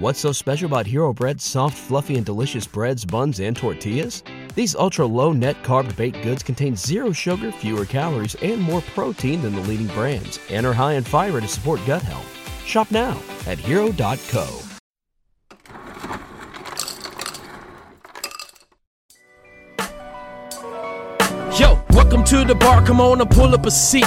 What's so special about Hero Bread's soft, fluffy, and delicious breads, buns, and tortillas? These ultra low net carb baked goods contain zero sugar, fewer calories, and more protein than the leading brands, and are high in fiber to support gut health. Shop now at hero.co. Yo, welcome to the bar. Come on and pull up a seat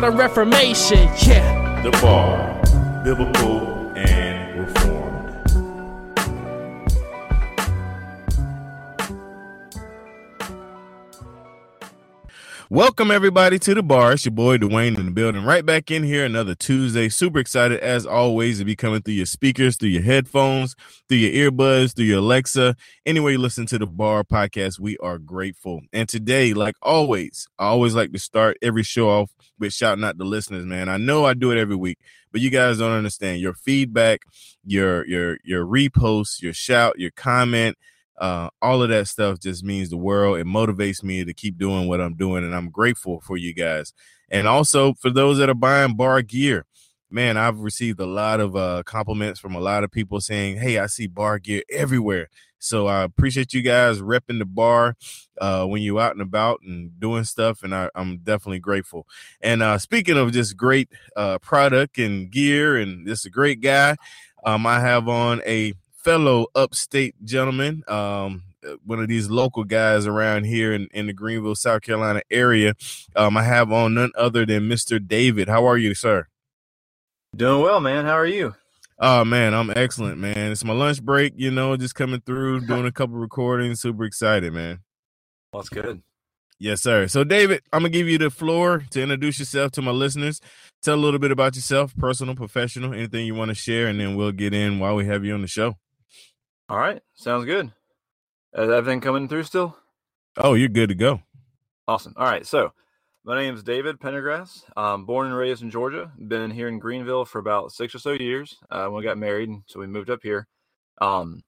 reformation. Yeah. The Bar, Biblical and Welcome everybody to the bar. It's your boy Dwayne in the building. Right back in here another Tuesday. Super excited as always to be coming through your speakers, through your headphones, through your earbuds, through your Alexa. Anyway, you listen to the bar podcast. We are grateful. And today, like always, I always like to start every show off with shouting out the listeners, man. I know I do it every week, but you guys don't understand. Your feedback, your your your repost, your shout, your comment, uh, all of that stuff just means the world. It motivates me to keep doing what I'm doing, and I'm grateful for you guys. And also for those that are buying bar gear, man, I've received a lot of uh, compliments from a lot of people saying, "Hey, I see bar gear everywhere." So I appreciate you guys repping the bar uh, when you're out and about and doing stuff, and I, am definitely grateful. And uh, speaking of just great uh, product and gear, and a great guy, um, I have on a fellow upstate gentleman, um, one of these local guys around here in, in the Greenville, South Carolina area. Um, I have on none other than Mr. David. How are you, sir? Doing well, man. How are you? Oh man, I'm excellent, man. It's my lunch break, you know, just coming through, doing a couple recordings. Super excited, man. That's good. Yes, sir. So, David, I'm gonna give you the floor to introduce yourself to my listeners. Tell a little bit about yourself, personal, professional, anything you want to share, and then we'll get in while we have you on the show. All right, sounds good. Is everything coming through still? Oh, you're good to go. Awesome. All right, so my name is David Pendergrass. I'm born and raised in Georgia. Been here in Greenville for about six or so years. Uh, when we got married, so we moved up here. Um,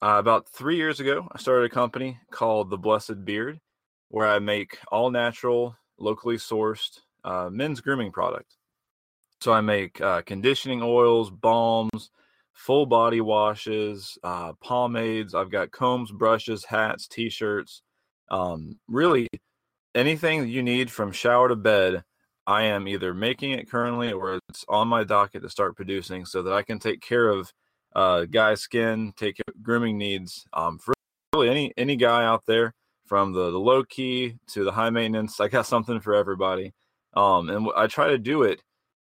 uh, about three years ago, I started a company called The Blessed Beard, where I make all natural, locally sourced uh, men's grooming product. So I make uh, conditioning oils, balms, full body washes, uh, pomades. I've got combs, brushes, hats, t-shirts. Um, really, anything you need from shower to bed. I am either making it currently or it's on my docket to start producing, so that I can take care of uh, guy's skin, take grooming needs um, for really any any guy out there, from the, the low key to the high maintenance. I got something for everybody, um, and I try to do it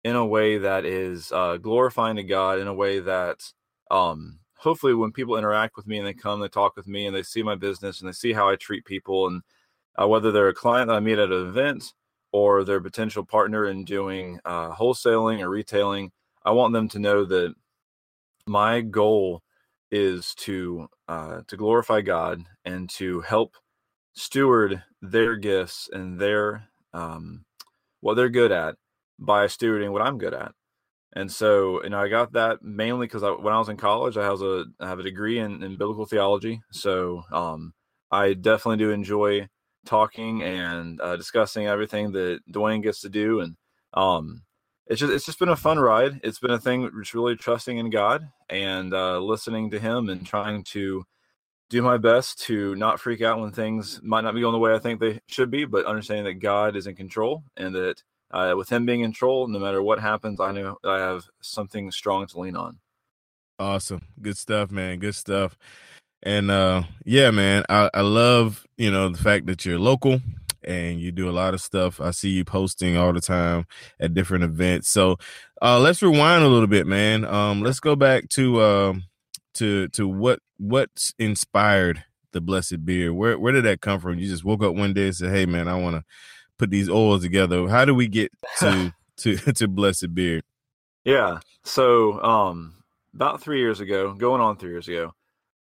in a way that is uh, glorifying to God, in a way that um, hopefully when people interact with me and they come, they talk with me and they see my business and they see how I treat people, and uh, whether they're a client that I meet at an event or they're potential partner in doing uh, wholesaling or retailing, I want them to know that my goal is to uh, to glorify God and to help steward their gifts and their um, what they're good at by stewarding what I'm good at. And so, you know, I got that mainly because I, when I was in college, I a I have a degree in, in biblical theology. So um, I definitely do enjoy talking and uh, discussing everything that Dwayne gets to do, and um, it's just it's just been a fun ride. It's been a thing just really trusting in God and uh, listening to Him and trying to do my best to not freak out when things might not be going the way I think they should be, but understanding that God is in control and that uh, with him being in control, no matter what happens, I know I have something strong to lean on. Awesome. Good stuff, man. Good stuff. And uh yeah, man, I, I love, you know, the fact that you're local and you do a lot of stuff. I see you posting all the time at different events. So uh let's rewind a little bit, man. Um let's go back to um to to what what inspired the blessed beard. Where where did that come from? You just woke up one day and said, Hey man, I wanna put these oils together. How do we get to to to blessed beard? Yeah. So um about three years ago, going on three years ago,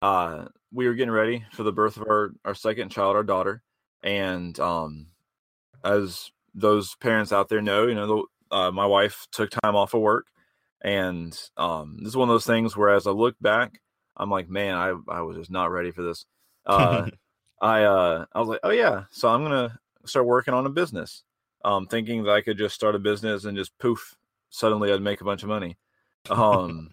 uh, we were getting ready for the birth of our our second child, our daughter, and um, as those parents out there know, you know, the, uh, my wife took time off of work, and um, this is one of those things where, as I look back, I'm like, man, I I was just not ready for this. Uh, I uh, I was like, oh yeah, so I'm gonna start working on a business, um, thinking that I could just start a business and just poof, suddenly I'd make a bunch of money. Um,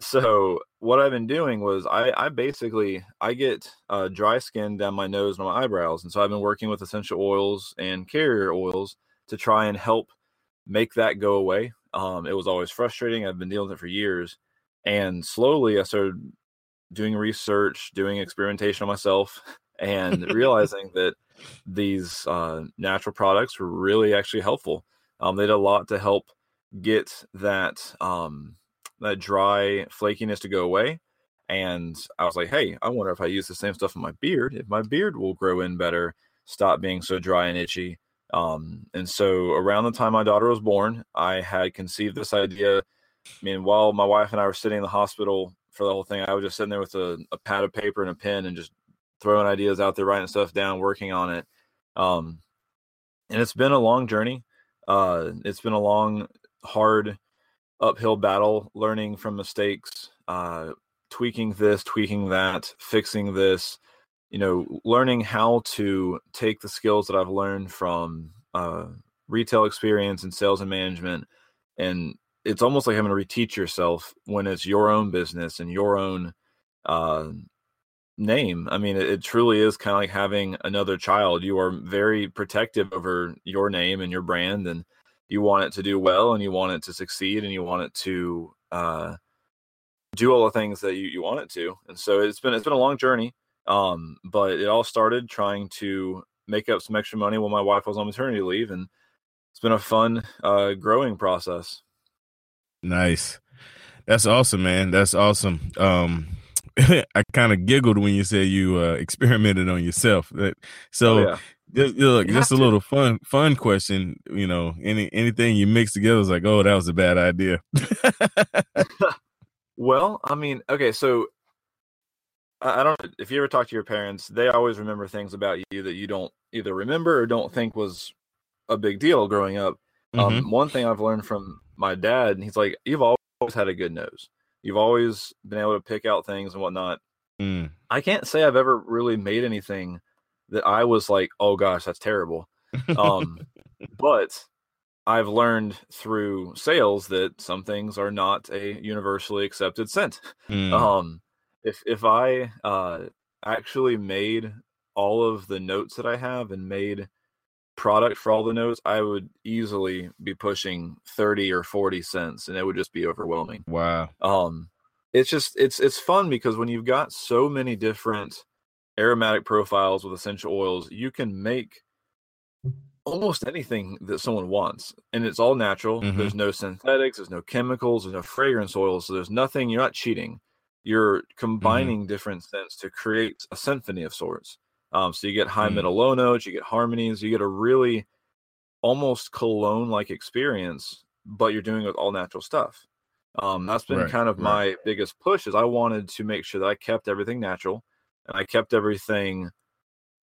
so what I've been doing was I, I basically I get uh, dry skin down my nose and my eyebrows, and so I've been working with essential oils and carrier oils to try and help make that go away. Um, it was always frustrating. I've been dealing with it for years, and slowly I started doing research, doing experimentation on myself, and realizing that these uh, natural products were really actually helpful. Um, they did a lot to help get that um, that dry flakiness to go away. And I was like, hey, I wonder if I use the same stuff in my beard, if my beard will grow in better, stop being so dry and itchy. Um, and so around the time my daughter was born, I had conceived this idea. I mean, while my wife and I were sitting in the hospital for the whole thing, I was just sitting there with a, a pad of paper and a pen and just throwing ideas out there, writing stuff down, working on it. Um, and it's been a long journey. Uh, it's been a long, hard uphill battle, learning from mistakes, uh, tweaking this, tweaking that, fixing this, you know, learning how to take the skills that I've learned from uh, retail experience and sales and management. And it's almost like having to reteach yourself when it's your own business and your own uh, name. I mean, it, it truly is kind of like having another child. You are very protective over your name and your brand. And you want it to do well and you want it to succeed and you want it to uh, do all the things that you, you want it to. And so it's been it's been a long journey. Um, but it all started trying to make up some extra money while my wife was on maternity leave and it's been a fun uh, growing process. Nice. That's awesome, man. That's awesome. Um I kind of giggled when you said you uh, experimented on yourself. So oh, yeah. Just, look, you just a little fun, fun question. You know, any anything you mix together is like, oh, that was a bad idea. well, I mean, okay, so I, I don't. If you ever talk to your parents, they always remember things about you that you don't either remember or don't think was a big deal growing up. Um, mm-hmm. Um, one thing I've learned from my dad, and he's like, you've always had a good nose. You've always been able to pick out things and whatnot. Mm. I can't say I've ever really made anything that I was like, oh gosh, that's terrible. Um, but I've learned through sales that some things are not a universally accepted scent. Mm. Um, if if I uh, actually made all of the notes that I have and made product for all the notes, I would easily be pushing 30 or 40 scents and it would just be overwhelming. Wow. Um it's just it's it's fun because when you've got so many different aromatic profiles with essential oils, you can make almost anything that someone wants. And it's all natural. Mm-hmm. There's no synthetics, there's no chemicals, there's no fragrance oils. So there's nothing, you're not cheating. You're mm-hmm. combining mm-hmm. different scents to create a symphony of sorts. Um, so you get high mm-hmm. middle low notes, you get harmonies, you get a really almost cologne like experience, but you're doing it with all natural stuff. Um, that's been right, kind of right. my biggest push is I wanted to make sure that I kept everything natural and I kept everything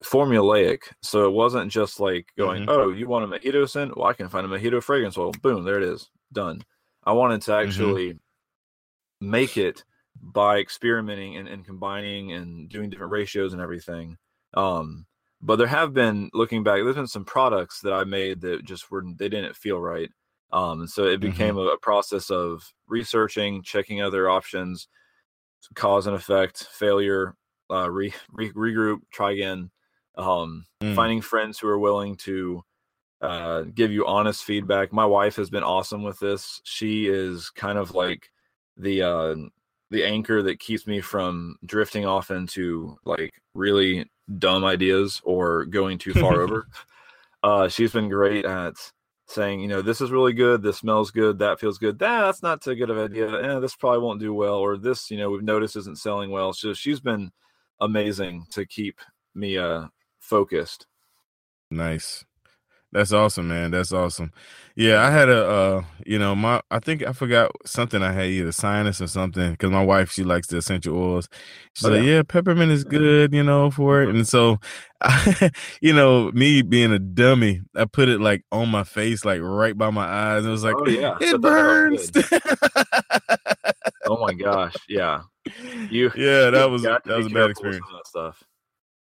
formulaic. So it wasn't just like going, mm-hmm. oh, you want a mojito scent? Well, I can find a mojito fragrance oil. Boom, there it is, done. I wanted to mm-hmm. actually mm-hmm. make it by experimenting and, and combining and doing different ratios and everything. Um, but there have been looking back, there's been some products that I made that just were they didn't feel right. Um, and so it became mm-hmm. a, a process of researching, checking other options, cause and effect, failure, uh, re, re, regroup, try again. Um, mm. Finding friends who are willing to uh, give you honest feedback. My wife has been awesome with this. She is kind of like the uh, the anchor that keeps me from drifting off into like really dumb ideas or going too far over. Uh, she's been great at saying, you know, this is really good, this smells good, that feels good. That, that's not too good of an idea. Eh, this probably won't do well, or this, you know, we've noticed isn't selling well. So she's been amazing to keep me uh focused. Nice. That's awesome, man. That's awesome. Yeah, I had a, uh, you know, my, I think I forgot something I had either sinus or something because my wife she likes the essential oils. She's oh, like, yeah. yeah, peppermint is good, you know, for it. And so, I, you know, me being a dummy, I put it like on my face, like right by my eyes. And it was like, oh yeah, it burns. oh my gosh, yeah. You, yeah, that was that was a bad experience. That stuff.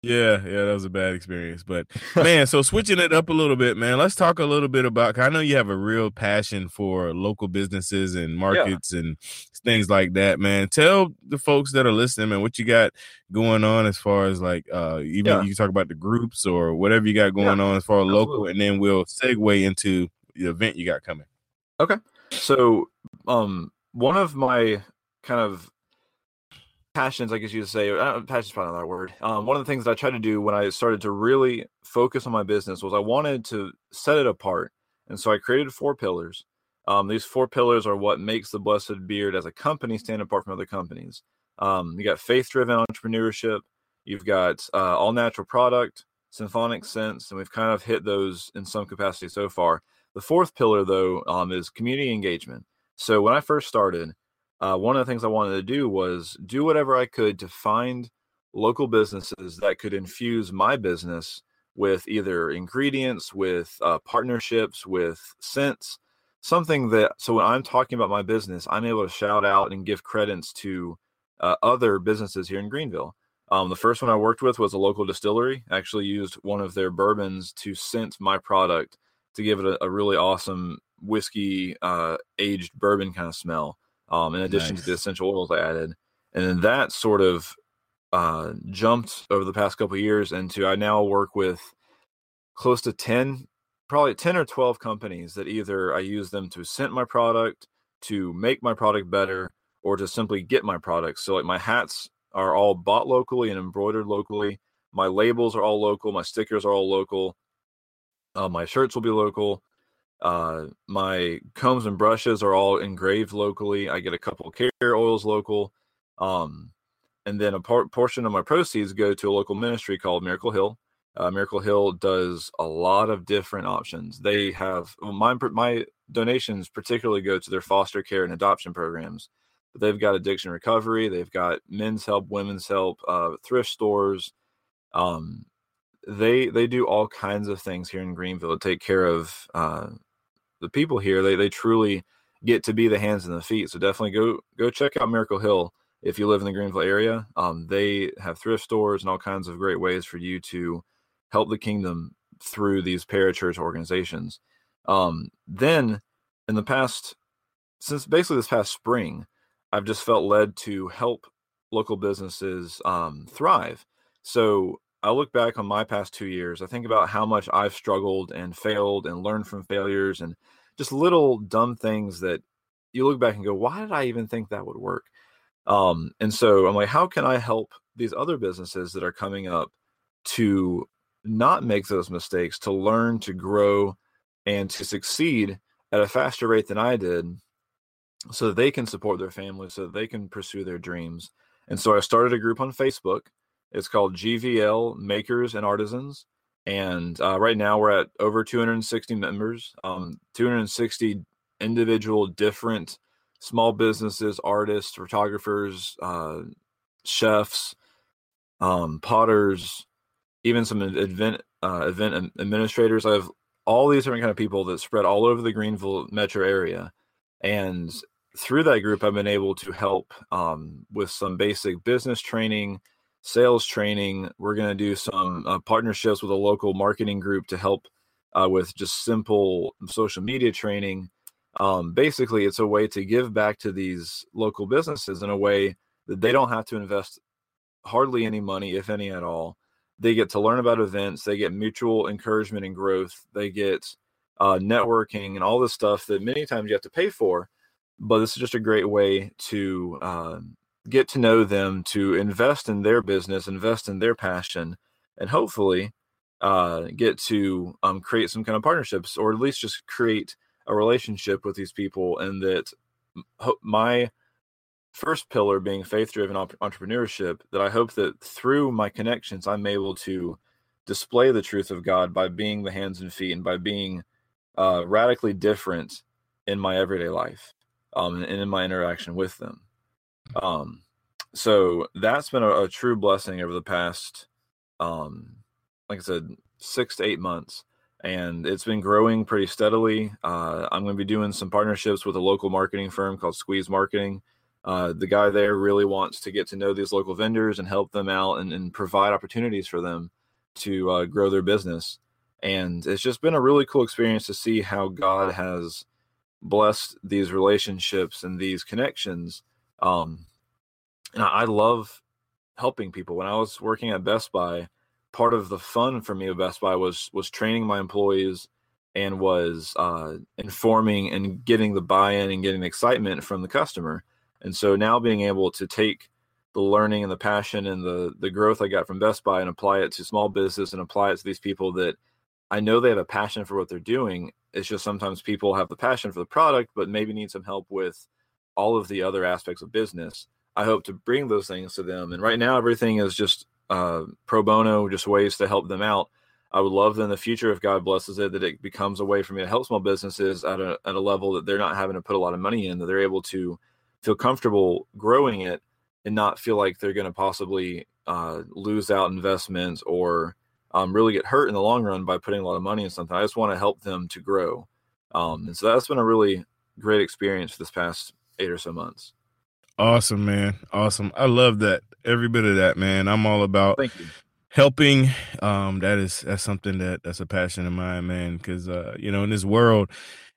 Yeah, yeah, that was a bad experience. But man, so switching it up a little bit, man, let's talk a little bit about. I know you have a real passion for local businesses and markets yeah. and things like that, man. Tell the folks that are listening, man, what you got going on as far as like, uh, even yeah. you can talk about the groups or whatever you got going yeah, on as far as absolutely. local, and then we'll segue into the event you got coming. Okay, so um, one of my kind of passions, I guess you would say, uh, passion's probably not that word. Um, one of the things that I tried to do when I started to really focus on my business was I wanted to set it apart. And so I created four pillars. Um, these four pillars are what makes the Blessed Beard as a company stand apart from other companies. Um, you got faith driven entrepreneurship, you've got uh, all natural product, symphonic sense, and we've kind of hit those in some capacity so far. The fourth pillar, though, um, is community engagement. So when I first started, uh, one of the things I wanted to do was do whatever I could to find local businesses that could infuse my business with either ingredients, with uh, partnerships, with scents, something that so when I'm talking about my business, I'm able to shout out and give credence to uh, other businesses here in Greenville. Um, the first one I worked with was a local distillery. I actually used one of their bourbons to scent my product to give it a, a really awesome whiskey uh, aged bourbon kind of smell um, in addition nice. to the essential oils I added. And then that sort of uh, jumped over the past couple years into I now work with close to 10, probably 10 or 12 companies that either I use them to scent my product, to make my product better, or to simply get my products. So, like my hats are all bought locally and embroidered locally. My labels are all local. My stickers are all local. Uh, my shirts will be local. Uh, my combs and brushes are all engraved locally. I get a couple care oils local. Um, and then a part, portion of my proceeds go to a local ministry called Miracle Hill. Uh, Miracle Hill does a lot of different options. They have my my donations particularly go to their foster care and adoption programs. But they've got addiction recovery. They've got men's help, women's help, uh, thrift stores. Um, they they do all kinds of things here in Greenville to take care of uh, the people here they they truly get to be the hands and the feet. So definitely go go check out Miracle Hill if you live in the Greenville area. Um, they have thrift stores and all kinds of great ways for you to help the kingdom through these parachurch organizations. Um, then in the past, since basically this past spring, I've just felt led to help local businesses um, thrive. So I look back on my past two years. I think about how much I've struggled and failed and learned from failures and just little dumb things that you look back and go, why did I even think that would work? Um, and so I'm like, how can I help these other businesses that are coming up to not make those mistakes, to learn, to grow, and to succeed at a faster rate than I did so that they can support their families, so that they can pursue their dreams. And so I started a group on Facebook it's called GVL Makers and Artisans. And uh, right now we're at over 260 members, um, 260 individual different small businesses, artists, photographers, uh, chefs, um, potters, even some event uh, event administrators. I have all these different kind of people that spread all over the Greenville metro area, and through that group, I've been able to help um, with some basic business training, sales training. We're going to do some uh, partnerships with a local marketing group to help uh, with just simple social media training. Um, basically, it's a way to give back to these local businesses in a way that they don't have to invest hardly any money, if any at all. They get to learn about events, they get mutual encouragement and growth, they get uh, networking and all this stuff that many times you have to pay for. But this is just a great way to um, get to know them, to invest in their business, invest in their passion, and hopefully uh, get to um, create some kind of partnerships or at least just create a relationship with these people. And that my first pillar being faith driven entrepreneurship, that I hope that through my connections, I'm able to display the truth of God by being the hands and feet and by being uh, radically different in my everyday life um, and in my interaction with them. Um, so that's been a, a, true blessing over the past, um, like I said, six to eight months. And it's been growing pretty steadily. Uh, I'm going to be doing some partnerships with a local marketing firm called Squeeze Marketing. Uh, the guy there really wants to get to know these local vendors and help them out and, and provide opportunities for them to uh, grow their business. And it's just been a really cool experience to see how God has blessed these relationships and these connections. Um, and I love helping people. When I was working at Best Buy, part of the fun for me at Best Buy was was training my employees and was uh, informing and getting the buy-in and getting excitement from the customer. And so now being able to take the learning and the passion and the the growth I got from Best Buy and apply it to small business and apply it to these people that I know they have a passion for what they're doing. It's just sometimes people have the passion for the product, but maybe need some help with all of the other aspects of business. I hope to bring those things to them. And right now, everything is just uh, pro bono, just ways to help them out. I would love in the future, if God blesses it, that it becomes a way for me to help small businesses at a, at a level that they're not having to put a lot of money in, that they're able to feel comfortable growing it and not feel like they're going to possibly uh, lose out investments or um, really get hurt in the long run by putting a lot of money in something. I just want to help them to grow. Um, and so that's been a really great experience this past eight or so months. Awesome, man. Awesome. I love that. Every bit of that, man. I'm all about helping. Um, that is that's something that that's a passion of mine, man. Because uh, you know, in this world,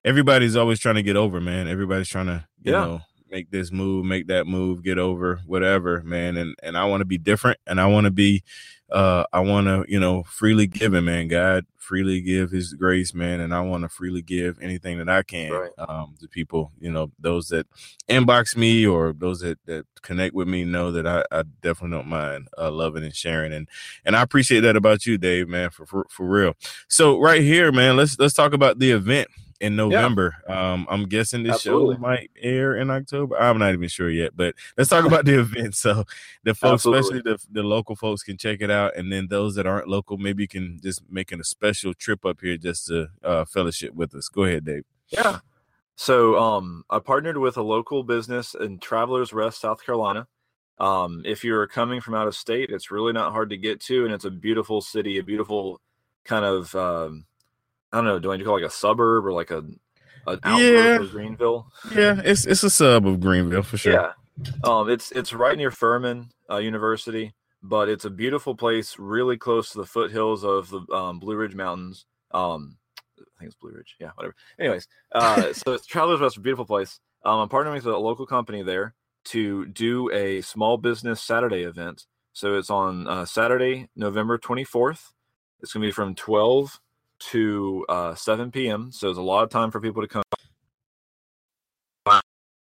everybody's always trying to get over, man. Everybody's trying to, you yeah. know, make this move, make that move, get over whatever, man. And and I want to be different, and I want to be, uh, I want to you know freely give him, man. God freely give His grace, man, and I want to freely give anything that I can right. um, to people. You know, those that inbox me or those that that connect with me know that I, I definitely don't mind uh, loving and sharing, and and I appreciate that about you, Dave, man, for for, for real. So right here, man, let's let's talk about the event in November. Yeah. Um, I'm guessing this Absolutely. show might air in October. I'm not even sure yet, but let's talk about the event. So the folks, Absolutely. especially the, the local folks, can check it out, and then those that aren't local, maybe you can just making a special trip up here just to uh, fellowship with us. Go ahead, Dave. Yeah. So um, I partnered with a local business in Travelers Rest, South Carolina. Um, if you're coming from out of state, it's really not hard to get to, and it's a beautiful city, a beautiful kind of um, I don't know. Do I call it like a suburb or like a an yeah. of Greenville? Yeah, it's it's a sub of Greenville for sure. Yeah, um, it's it's right near Furman uh, University, but it's a beautiful place, really close to the foothills of the um, Blue Ridge Mountains. Um, I think it's Blue Ridge. Yeah, whatever. Anyways, uh, so it's Travelers Rest, a beautiful place. Um, I'm partnering with a local company there to do a small business Saturday event. So it's on uh, Saturday, November 24th. It's going to be from 12 to uh, 7 p.m. So there's a lot of time for people to come.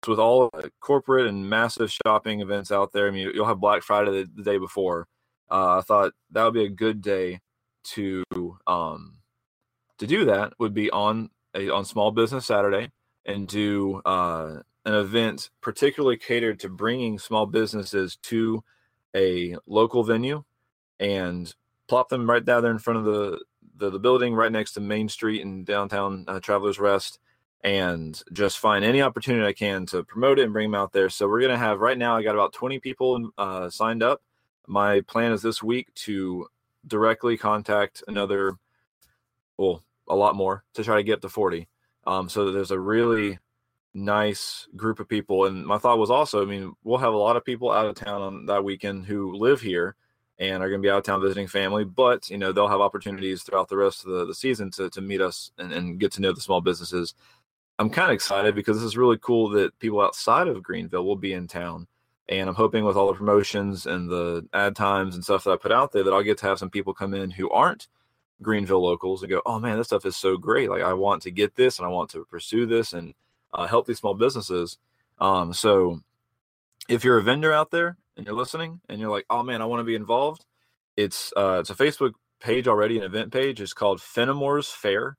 With all corporate and massive shopping events out there, I mean, you'll have Black Friday the, the day before. Uh, I thought that would be a good day to um, to do that. Would be on a on Small Business Saturday and do uh, an event particularly catered to bringing small businesses to a local venue and plop them right down there in front of the the, the building right next to Main Street in downtown uh, Travelers Rest and just find any opportunity I can to promote it and bring them out there. So we're going to have right now, I got about 20 people uh, signed up. My plan is this week to directly contact another, well, a lot more to try to get to 40. Um, so there's a really nice group of people. And my thought was also, I mean, we'll have a lot of people out of town on that weekend who live here and are going to be out of town visiting family. But you know they'll have opportunities throughout the rest of the, the season to to meet us and, and get to know the small businesses. I'm kind of excited because this is really cool that people outside of Greenville will be in town. And I'm hoping with all the promotions and the ad times and stuff that I put out there that I'll get to have some people come in who aren't Greenville locals and go, oh man, this stuff is so great. Like I want to get this and I want to pursue this and uh, help these small businesses. Um, so if you're a vendor out there and you're listening and you're like, oh man, I want to be involved, it's uh, it's a Facebook page already, an event page. It's called Finnamore's Faire,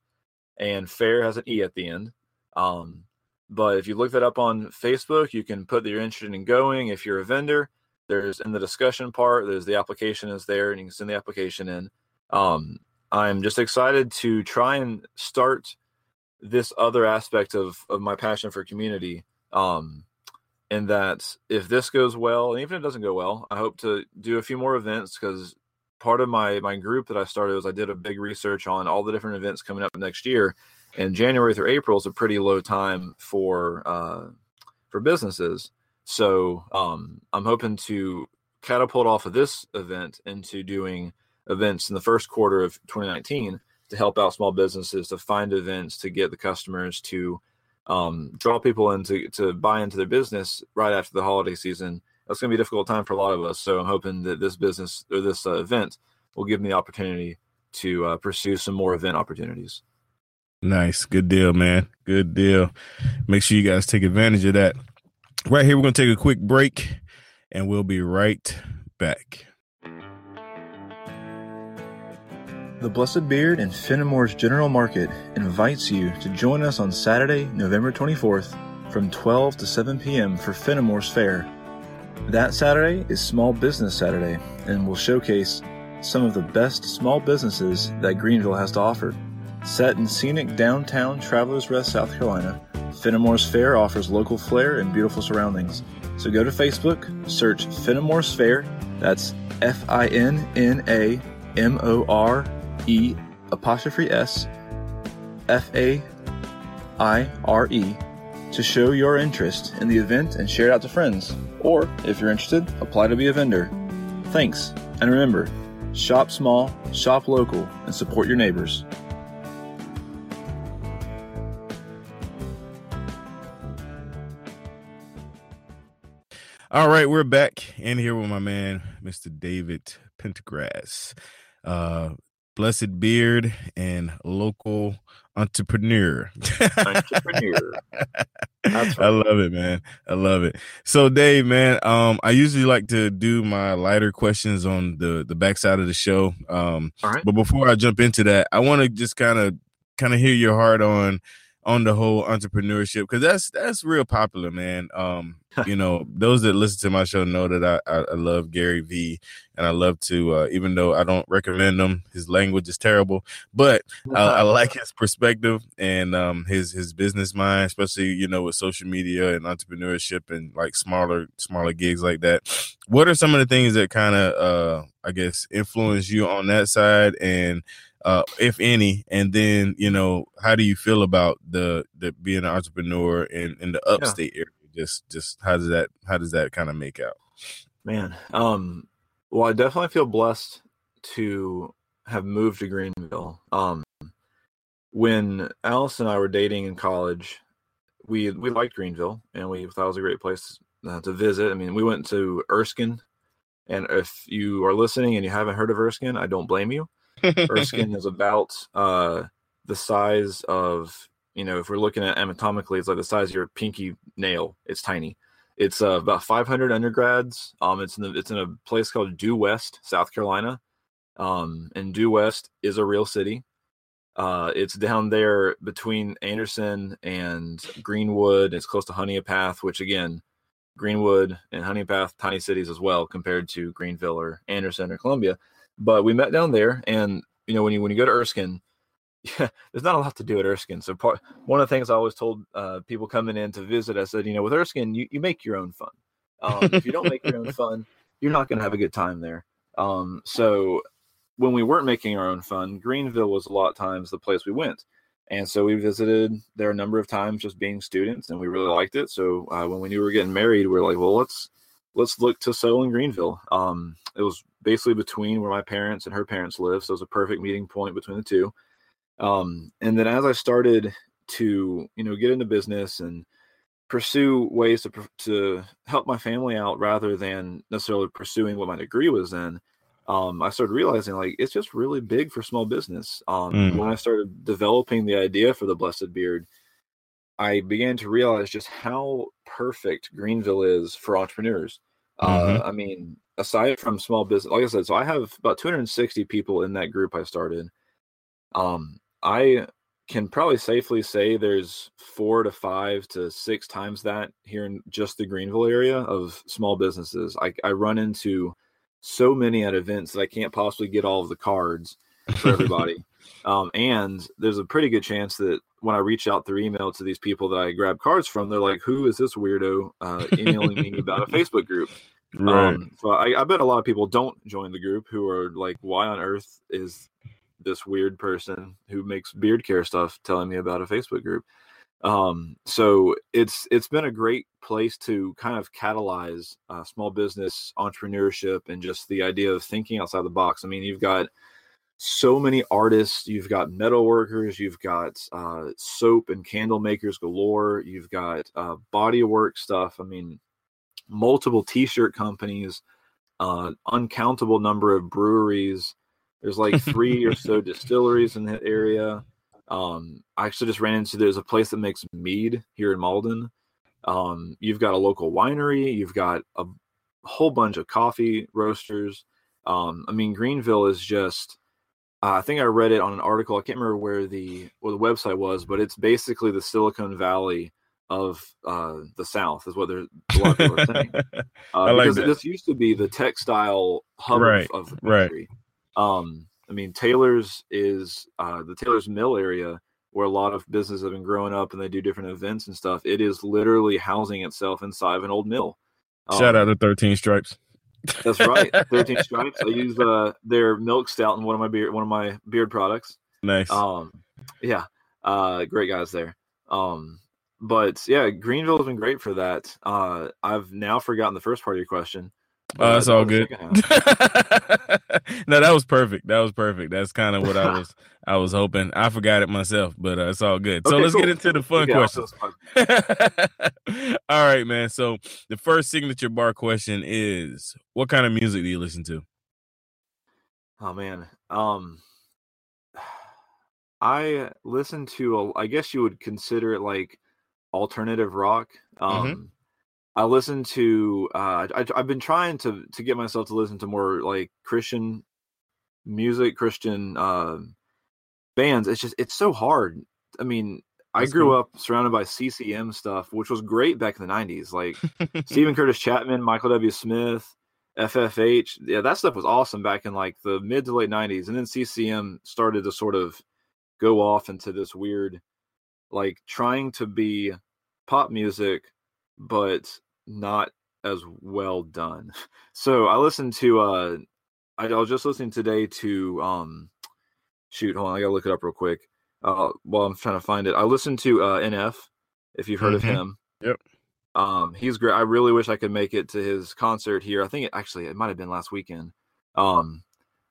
and Fair has an e at the end. Um, but if you look that up on Facebook, you can put that you're interested in going. If you're a vendor, there's in the discussion part, there's the application is there, and you can send the application in. Um, I'm just excited to try and start this other aspect of of my passion for community. Um, and that if this goes well, and even if it doesn't go well, I hope to do a few more events because part of my my group that I started was I did a big research on all the different events coming up next year, and January through April is a pretty low time for uh, for businesses. So um, I'm hoping to catapult off of this event into doing events in the first quarter of 2019 to help out small businesses to find events to get the customers to um, draw people in to, to buy into their business right after the holiday season. That's going to be a difficult time for a lot of us. So I'm hoping that this business or this uh, event will give me the opportunity to uh, pursue some more event opportunities. Nice. Good deal, man. Good deal. Make sure you guys take advantage of that. Right here, we're going to take a quick break and we'll be right back. The Blessed Beard and Finnamore's General Market invites you to join us on Saturday, November 24th from 12 to 7 p.m. for Finnamore's Faire. That Saturday is Small Business Saturday and will showcase some of the best small businesses that Greenville has to offer. Set in scenic downtown Travelers Rest, South Carolina, Finnamore's Faire offers local flair and beautiful surroundings. So go to Facebook, search Finnamore's Faire, that's F I N N A M O R E apostrophe S F A I R E to show your interest in the event and share it out to friends. Or, if you're interested, apply to be a vendor. Thanks, and remember shop small, shop local, and support your neighbors. All right, we're back in here with my man, Mr. David Pendergrass. Uh, blessed beard and local entrepreneur. entrepreneur. Right. I love it, man. I love it. So, Dave, man, um, I usually like to do my lighter questions on the the backside of the show. Um, right. but before I jump into that, I want to just kind of kind of hear your heart on on the whole entrepreneurship because that's that's real popular, man. Um, you know, those that listen to my show know that I, I, I love Gary Vee, and I love to uh, even though I don't recommend him, his language is terrible, but I, I like his perspective and um, his his business mind, especially you know with social media and entrepreneurship and like smaller smaller gigs like that. What are some of the things that kind of uh, I guess influence you on that side and uh, if any, and then you know, how do you feel about the the being an entrepreneur in in the upstate yeah. area? Just just how does that how does that kind of make out? Man, um, well, I definitely feel blessed to have moved to Greenville. Um, when Alice and I were dating in college, we we liked Greenville, and we thought it was a great place uh, to visit. I mean, we went to Erskine, and if you are listening and you haven't heard of Erskine, I don't blame you. Erskine is about uh, the size of you know if we're looking at anatomically, it's like the size of your pinky nail. It's tiny. It's uh, about 500 undergrads. Um, it's in the, it's in a place called Due West, South Carolina. Um, and Due West is a real city. Uh, it's down there between Anderson and Greenwood. It's close to Honea which again, Greenwood and Honea tiny cities as well compared to Greenville or Anderson or Columbia. But we met down there, and you know when you when you go to Erskine, yeah, there's not a lot to do at Erskine. So part one of the things I always told uh, people coming in to visit, I said, you know, with Erskine, you, you make your own fun. Um, if you don't make your own fun, you're not going to have a good time there. Um, so when we weren't making our own fun, Greenville was a lot of times the place we went. And so we visited there a number of times just being students and we really liked it. So uh, when we knew we were getting married, we are like, well, let's, let's look to settle in Greenville. Um, it was basically between where my parents and her parents live. So it was a perfect meeting point between the two. Um, and then as I started to, you know, get into business and pursue ways to, to help my family out rather than necessarily pursuing what my degree was in, um, I started realizing like it's just really big for small business. Um, mm. When I started developing the idea for the Blessed Beard, I began to realize just how perfect Greenville is for entrepreneurs. Mhm. Uh, I mean, aside from small business, like I said, so I have about 260 people in that group I started. Um, I can probably safely say there's four to five to six times that here in just the Greenville area of small businesses. I, I run into so many at events that I can't possibly get all of the cards for everybody. um, and there's a pretty good chance that when I reach out through email to these people that I grab cards from, they're like, "Who is this weirdo uh, emailing me about a Facebook group?" Right. Um, so I, I bet a lot of people don't join the group who are like, "Why on earth is this weird person who makes beard care stuff telling me about a Facebook group?" Um, so it's it's been a great place to kind of catalyze uh, small business entrepreneurship and just the idea of thinking outside the box. I mean, you've got so many artists. You've got metal workers. You've got uh, soap and candle makers galore. You've got uh, body work stuff. I mean, multiple T-shirt companies, uh, uncountable number of breweries. There's like three or so distilleries in that area. Um, I actually just ran into there's a place that makes mead here in Mauldin. Um, you've got a local winery. You've got a whole bunch of coffee roasters. Um, I mean, Greenville is just. Uh, I think I read it on an article. I can't remember where the where the website was, but it's basically the Silicon Valley of uh, the South, is what there a lot of people are saying. Uh, I like because that. this used to be the textile hub Right, of, the right. country. Um, I mean, Taylor's is uh, the Taylor's Mill area where a lot of businesses have been growing up and they do different events and stuff. It is literally housing itself inside of an old mill. Shout Um, out to 13 Stripes. That's right. 13 stripes. I use uh, their milk stout in one of my beard one of my beard products. Nice. Um, yeah, uh, great guys there. Um, but yeah, Greenville has been great for that. Uh, I've now forgotten the first part of your question. Oh, that's Uh, all good. no, that was perfect. That was perfect. That's kind of what I was I was hoping. I forgot it myself, but uh, it's all good. So Okay, let's get into the fun Okay, I'll questions. feel all right, man. So the first signature bar question is what kind of music do you listen to? Oh man. Um I listen to a, I guess you would consider it like alternative rock. Um Mhm. I listen to uh I I've been trying to to get myself to listen to more like Christian music, Christian um bands. It's just it's so hard. I mean, I grew cool. up surrounded by CCM stuff, which was great back in the 90s. Like Steven Curtis Chapman, Michael W. Smith, FFH. Yeah, that stuff was awesome back in like the mid to late 90s. And then CCM started to sort of go off into this weird, like trying to be pop music, but not as well done. So I listened to, uh, I, I was just listening today to, um, shoot, hold on, I gotta look it up real quick. Uh, while I'm trying to find it, I listened to uh, NF, if you've heard Mhm. of him. Yep. Um, he's great. I really wish I could make it to his concert here. I think it, actually it might have been last weekend. Um,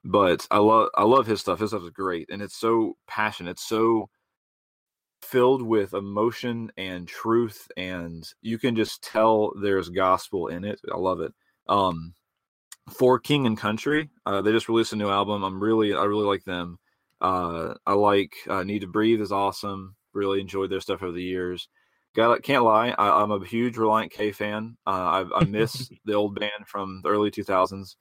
but I love I love his stuff. His stuff is great, and it's so passionate. It's so filled with emotion and truth, and you can just tell there's gospel in it. I love it. Um, for King and Country, uh, they just released a new album. I'm really I really like them. Uh, I like uh, Need to Breathe is awesome. Really enjoyed their stuff over the years. Got can't lie, I, I'm a huge Relient K fan. Uh, I, I miss the old band from the early 2000s.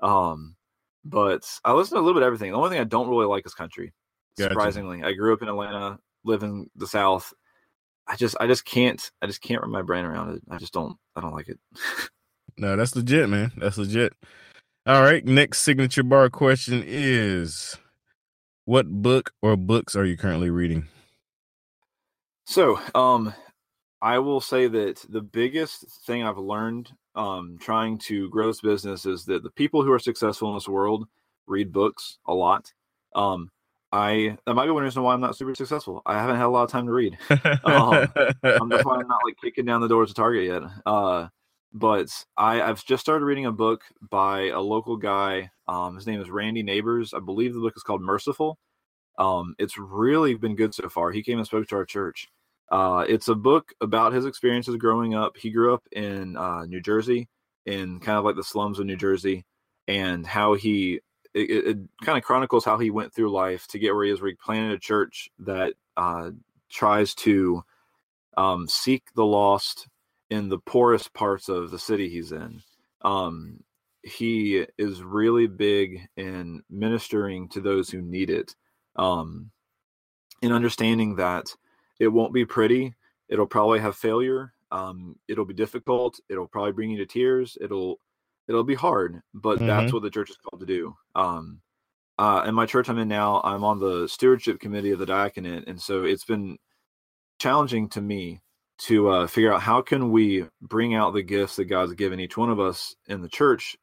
Um, but I listen to a little bit of everything. The only thing I don't really like is country. Gotcha. Surprisingly, I grew up in Atlanta, live in the South. I just I just can't I just can't wrap my brain around it. I just don't I don't like it. No, that's legit, man. That's legit. All right. Next signature bar question is what book or books are you currently reading? So, um, I will say that the biggest thing I've learned um, trying to grow this business is that the people who are successful in this world read books a lot. Um, I that might be one reason why I'm not super successful. I haven't had a lot of time to read. Um, that's why I'm not like kicking down the doors of Target yet. Uh, but I, I've just started reading a book by a local guy. Um, his name is Randy Neighbors. I believe the book is called Merciful. Um, it's really been good so far. He came and spoke to our church. Uh, it's a book about his experiences growing up. He grew up in uh, New Jersey, in kind of like the slums of New Jersey, and how he it, it, it kind of chronicles how he went through life to get where he is. Where he planted a church that uh, tries to um, seek the lost in the poorest parts of the city he's in. Um, he is really big in ministering to those who need it, um, in understanding that it won't be pretty. It'll probably have failure. Um, it'll be difficult. It'll probably bring you to tears. It'll it'll be hard, but mm-hmm. that's what the church is called to do. Um, uh, and my church I'm in now, I'm on the stewardship committee of the diaconate, and so it's been challenging to me to uh, figure out how can we bring out the gifts that God's given each one of us in the church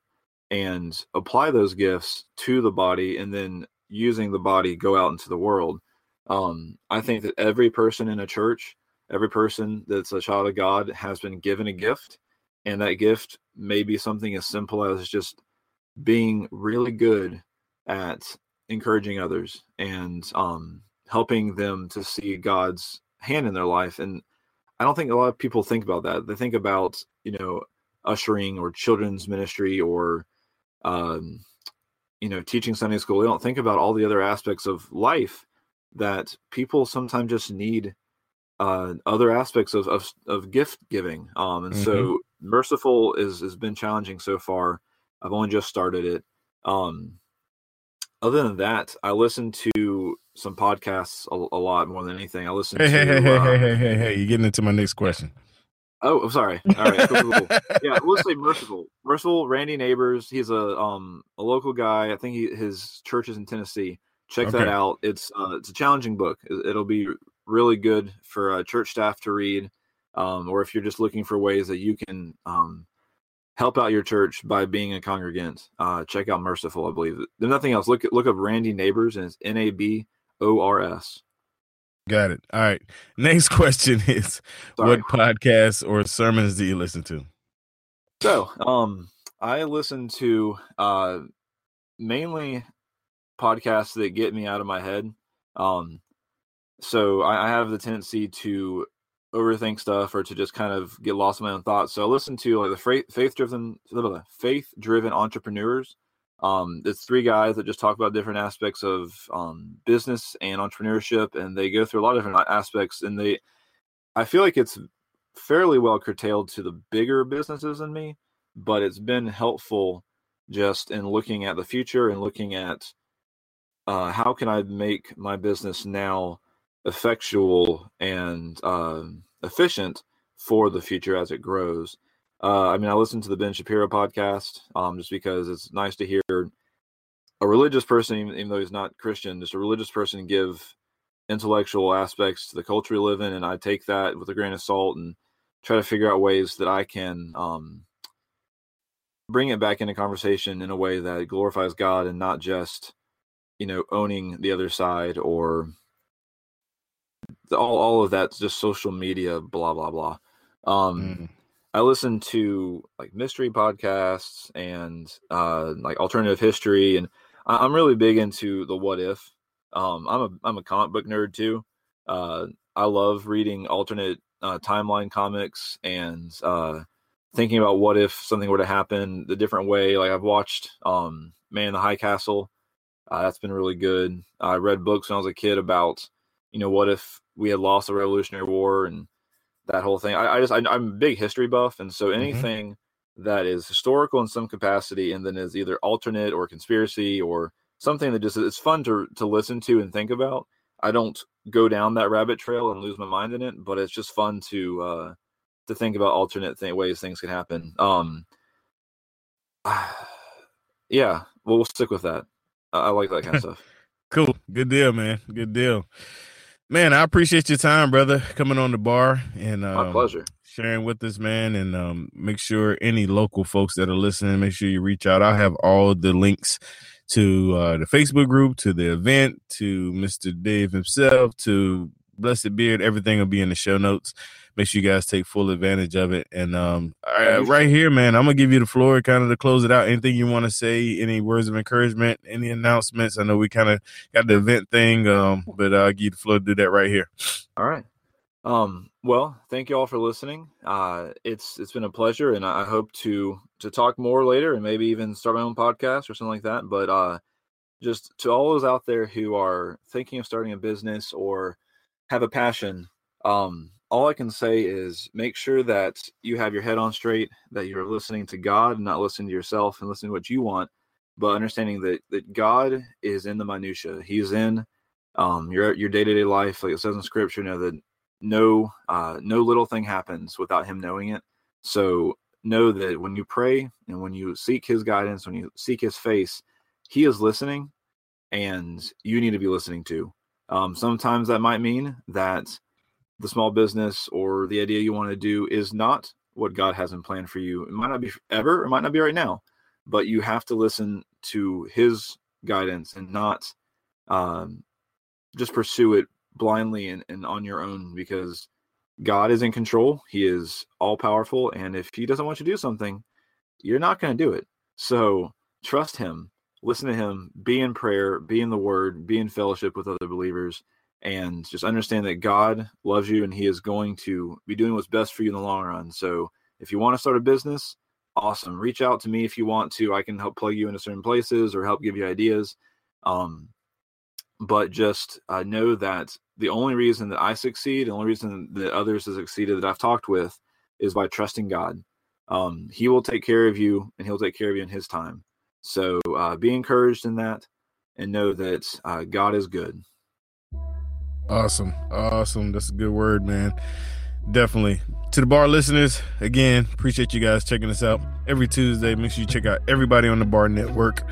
and apply those gifts to the body, and then using the body go out into the world. Um, I think that every person in a church, every person that's a child of God, has been given a gift, and that gift may be something as simple as just being really good at encouraging others and um, helping them to see God's hand in their life. And I don't think a lot of people think about that. They think about, you know, ushering or children's ministry or, um, you know, teaching Sunday school. They don't think about all the other aspects of life that people sometimes just need uh, other aspects of, of, of gift giving. Um, and mm-hmm. so merciful is has been challenging so far. I've only just started it. Um, other than that, I listen to some podcasts a, a lot more than anything. I listen. Hey, to, hey, hey, uh, hey, hey, hey, hey! You're getting into my next question. Oh, I'm sorry. All right, cool, cool, yeah, we'll say merciful. Merciful, Randy Nabors. He's a um a local guy. I think he, his church is in Tennessee. Check okay. that out. It's uh, it's a challenging book. It'll be really good for uh, church staff to read, um, or if you're just looking for ways that you can um, help out your church by being a congregant. Uh, check out Merciful, I believe. There's nothing else. Look look up Randy Nabors, and it's N A B O R S. Got it. All right. Next question is Sorry. what podcasts or sermons do you listen to? So, um, I listen to uh mainly podcasts that get me out of my head. Um, so I, I have the tendency to overthink stuff or to just kind of get lost in my own thoughts. So I listen to like the faith driven faith driven entrepreneurs. Um, it's three guys that just talk about different aspects of um, business and entrepreneurship, and they go through a lot of different aspects. And they, I feel like it's fairly well curtailed to the bigger businesses than me, but it's been helpful just in looking at the future and looking at uh, how can I make my business now effectual and uh, efficient for the future as it grows. Uh, I mean, I listen to the Ben Shapiro podcast um, just because it's nice to hear a religious person, even, even, though he's not Christian, just a religious person give intellectual aspects to the culture we live in. And I take that with a grain of salt and try to figure out ways that I can um, bring it back into conversation in a way that glorifies God and not just, you know, owning the other side or all all of that's just social media, blah blah blah. Um, mm. I listen to like mystery podcasts and uh, like alternative history, and I, am really big into the what if. Um, I'm a I'm a comic book nerd too. Uh, I love reading alternate uh, timeline comics and uh, thinking about what if something were to happen the different way. Like I've watched um, Man in the High Castle. Uh, that's been really good. I read books when I was a kid about, you know, what if we had lost the Revolutionary War and that whole thing. I, I just I, am a big history buff, and so mm-hmm. anything mm-hmm. that is historical in some capacity and then is either alternate or conspiracy or something that just it's fun to to listen to and think about. I don't go down that rabbit trail and lose my mind in it, but it's just fun to uh to think about alternate th- ways things can happen. Um, yeah, well, we'll stick with that. I, I like that kind of stuff. Cool, good deal, man. Good deal. Man, I appreciate your time, brother, coming on the bar and um, my pleasure sharing with us, man. And um, make sure any local folks that are listening, make sure you reach out. I'll have all the links to uh, the Facebook group, to the event, to Mr. Dave himself, to Blessed Beard. Everything will be in the show notes make sure you guys take full advantage of it. And um, right here, man, I'm gonna give you the floor, kind of to close it out. Anything you want to say? Any words of encouragement? Any announcements? I know we kind of got the event thing, um, but I'll give you the floor to do that right here. All right. Um, well, thank you all for listening. Uh, it's it's been a pleasure, and I hope to to talk more later, and maybe even start my own podcast or something like that. But uh, just to all those out there who are thinking of starting a business or have a passion um, all I can say is make sure that you have your head on straight, that you're listening to God, not listening to yourself and listening to what you want, but understanding that that God is in the minutia. He's in um, your your day to day life, like it says in Scripture. Know that no uh, no little thing happens without Him knowing it. So know that when you pray and when you seek His guidance, when you seek His face, He is listening, and you need to be listening too. Um, sometimes that might mean that the small business or the idea you want to do is not what God has in plan for you. It might not be ever, it might not be right now, but you have to listen to His guidance and not um, just pursue it blindly and, and on your own because God is in control. He is all powerful. And if He doesn't want you to do something, you're not going to do it. So trust Him, listen to Him, be in prayer, be in the Word, be in fellowship with other believers, and just understand that God loves you and He is going to be doing what's best for you in the long run. So if you want to start a business, awesome. Reach out to me if you want to. I can help plug you into certain places or help give you ideas. Um, but just uh, know that the only reason that I succeed, the only reason that others have succeeded that I've talked with is by trusting God. Um, he will take care of you and he'll take care of you in his time. So uh, be encouraged in that and know that uh, God is good. Awesome. Awesome. That's a good word, man. Definitely. To the bar listeners, again, appreciate you guys checking us out every Tuesday. Make sure you check out everybody on the bar network.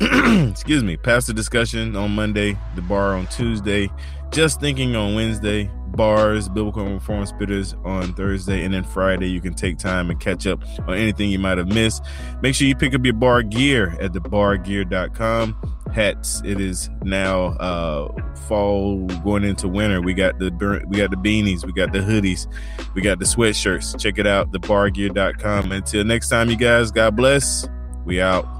excuse me, pastor discussion on Monday, the bar on Tuesday, just thinking on Wednesday, bars, biblical reform spitters on Thursday, and then Friday you can take time and catch up on anything you might have missed. Make sure you pick up your bar gear at thebargear.com. Hats, it is now uh fall going into winter. We got the we got the beanies, we got the hoodies, we got the sweatshirts. Check it out, thebargear.com. Until next time, you guys, God bless. We out.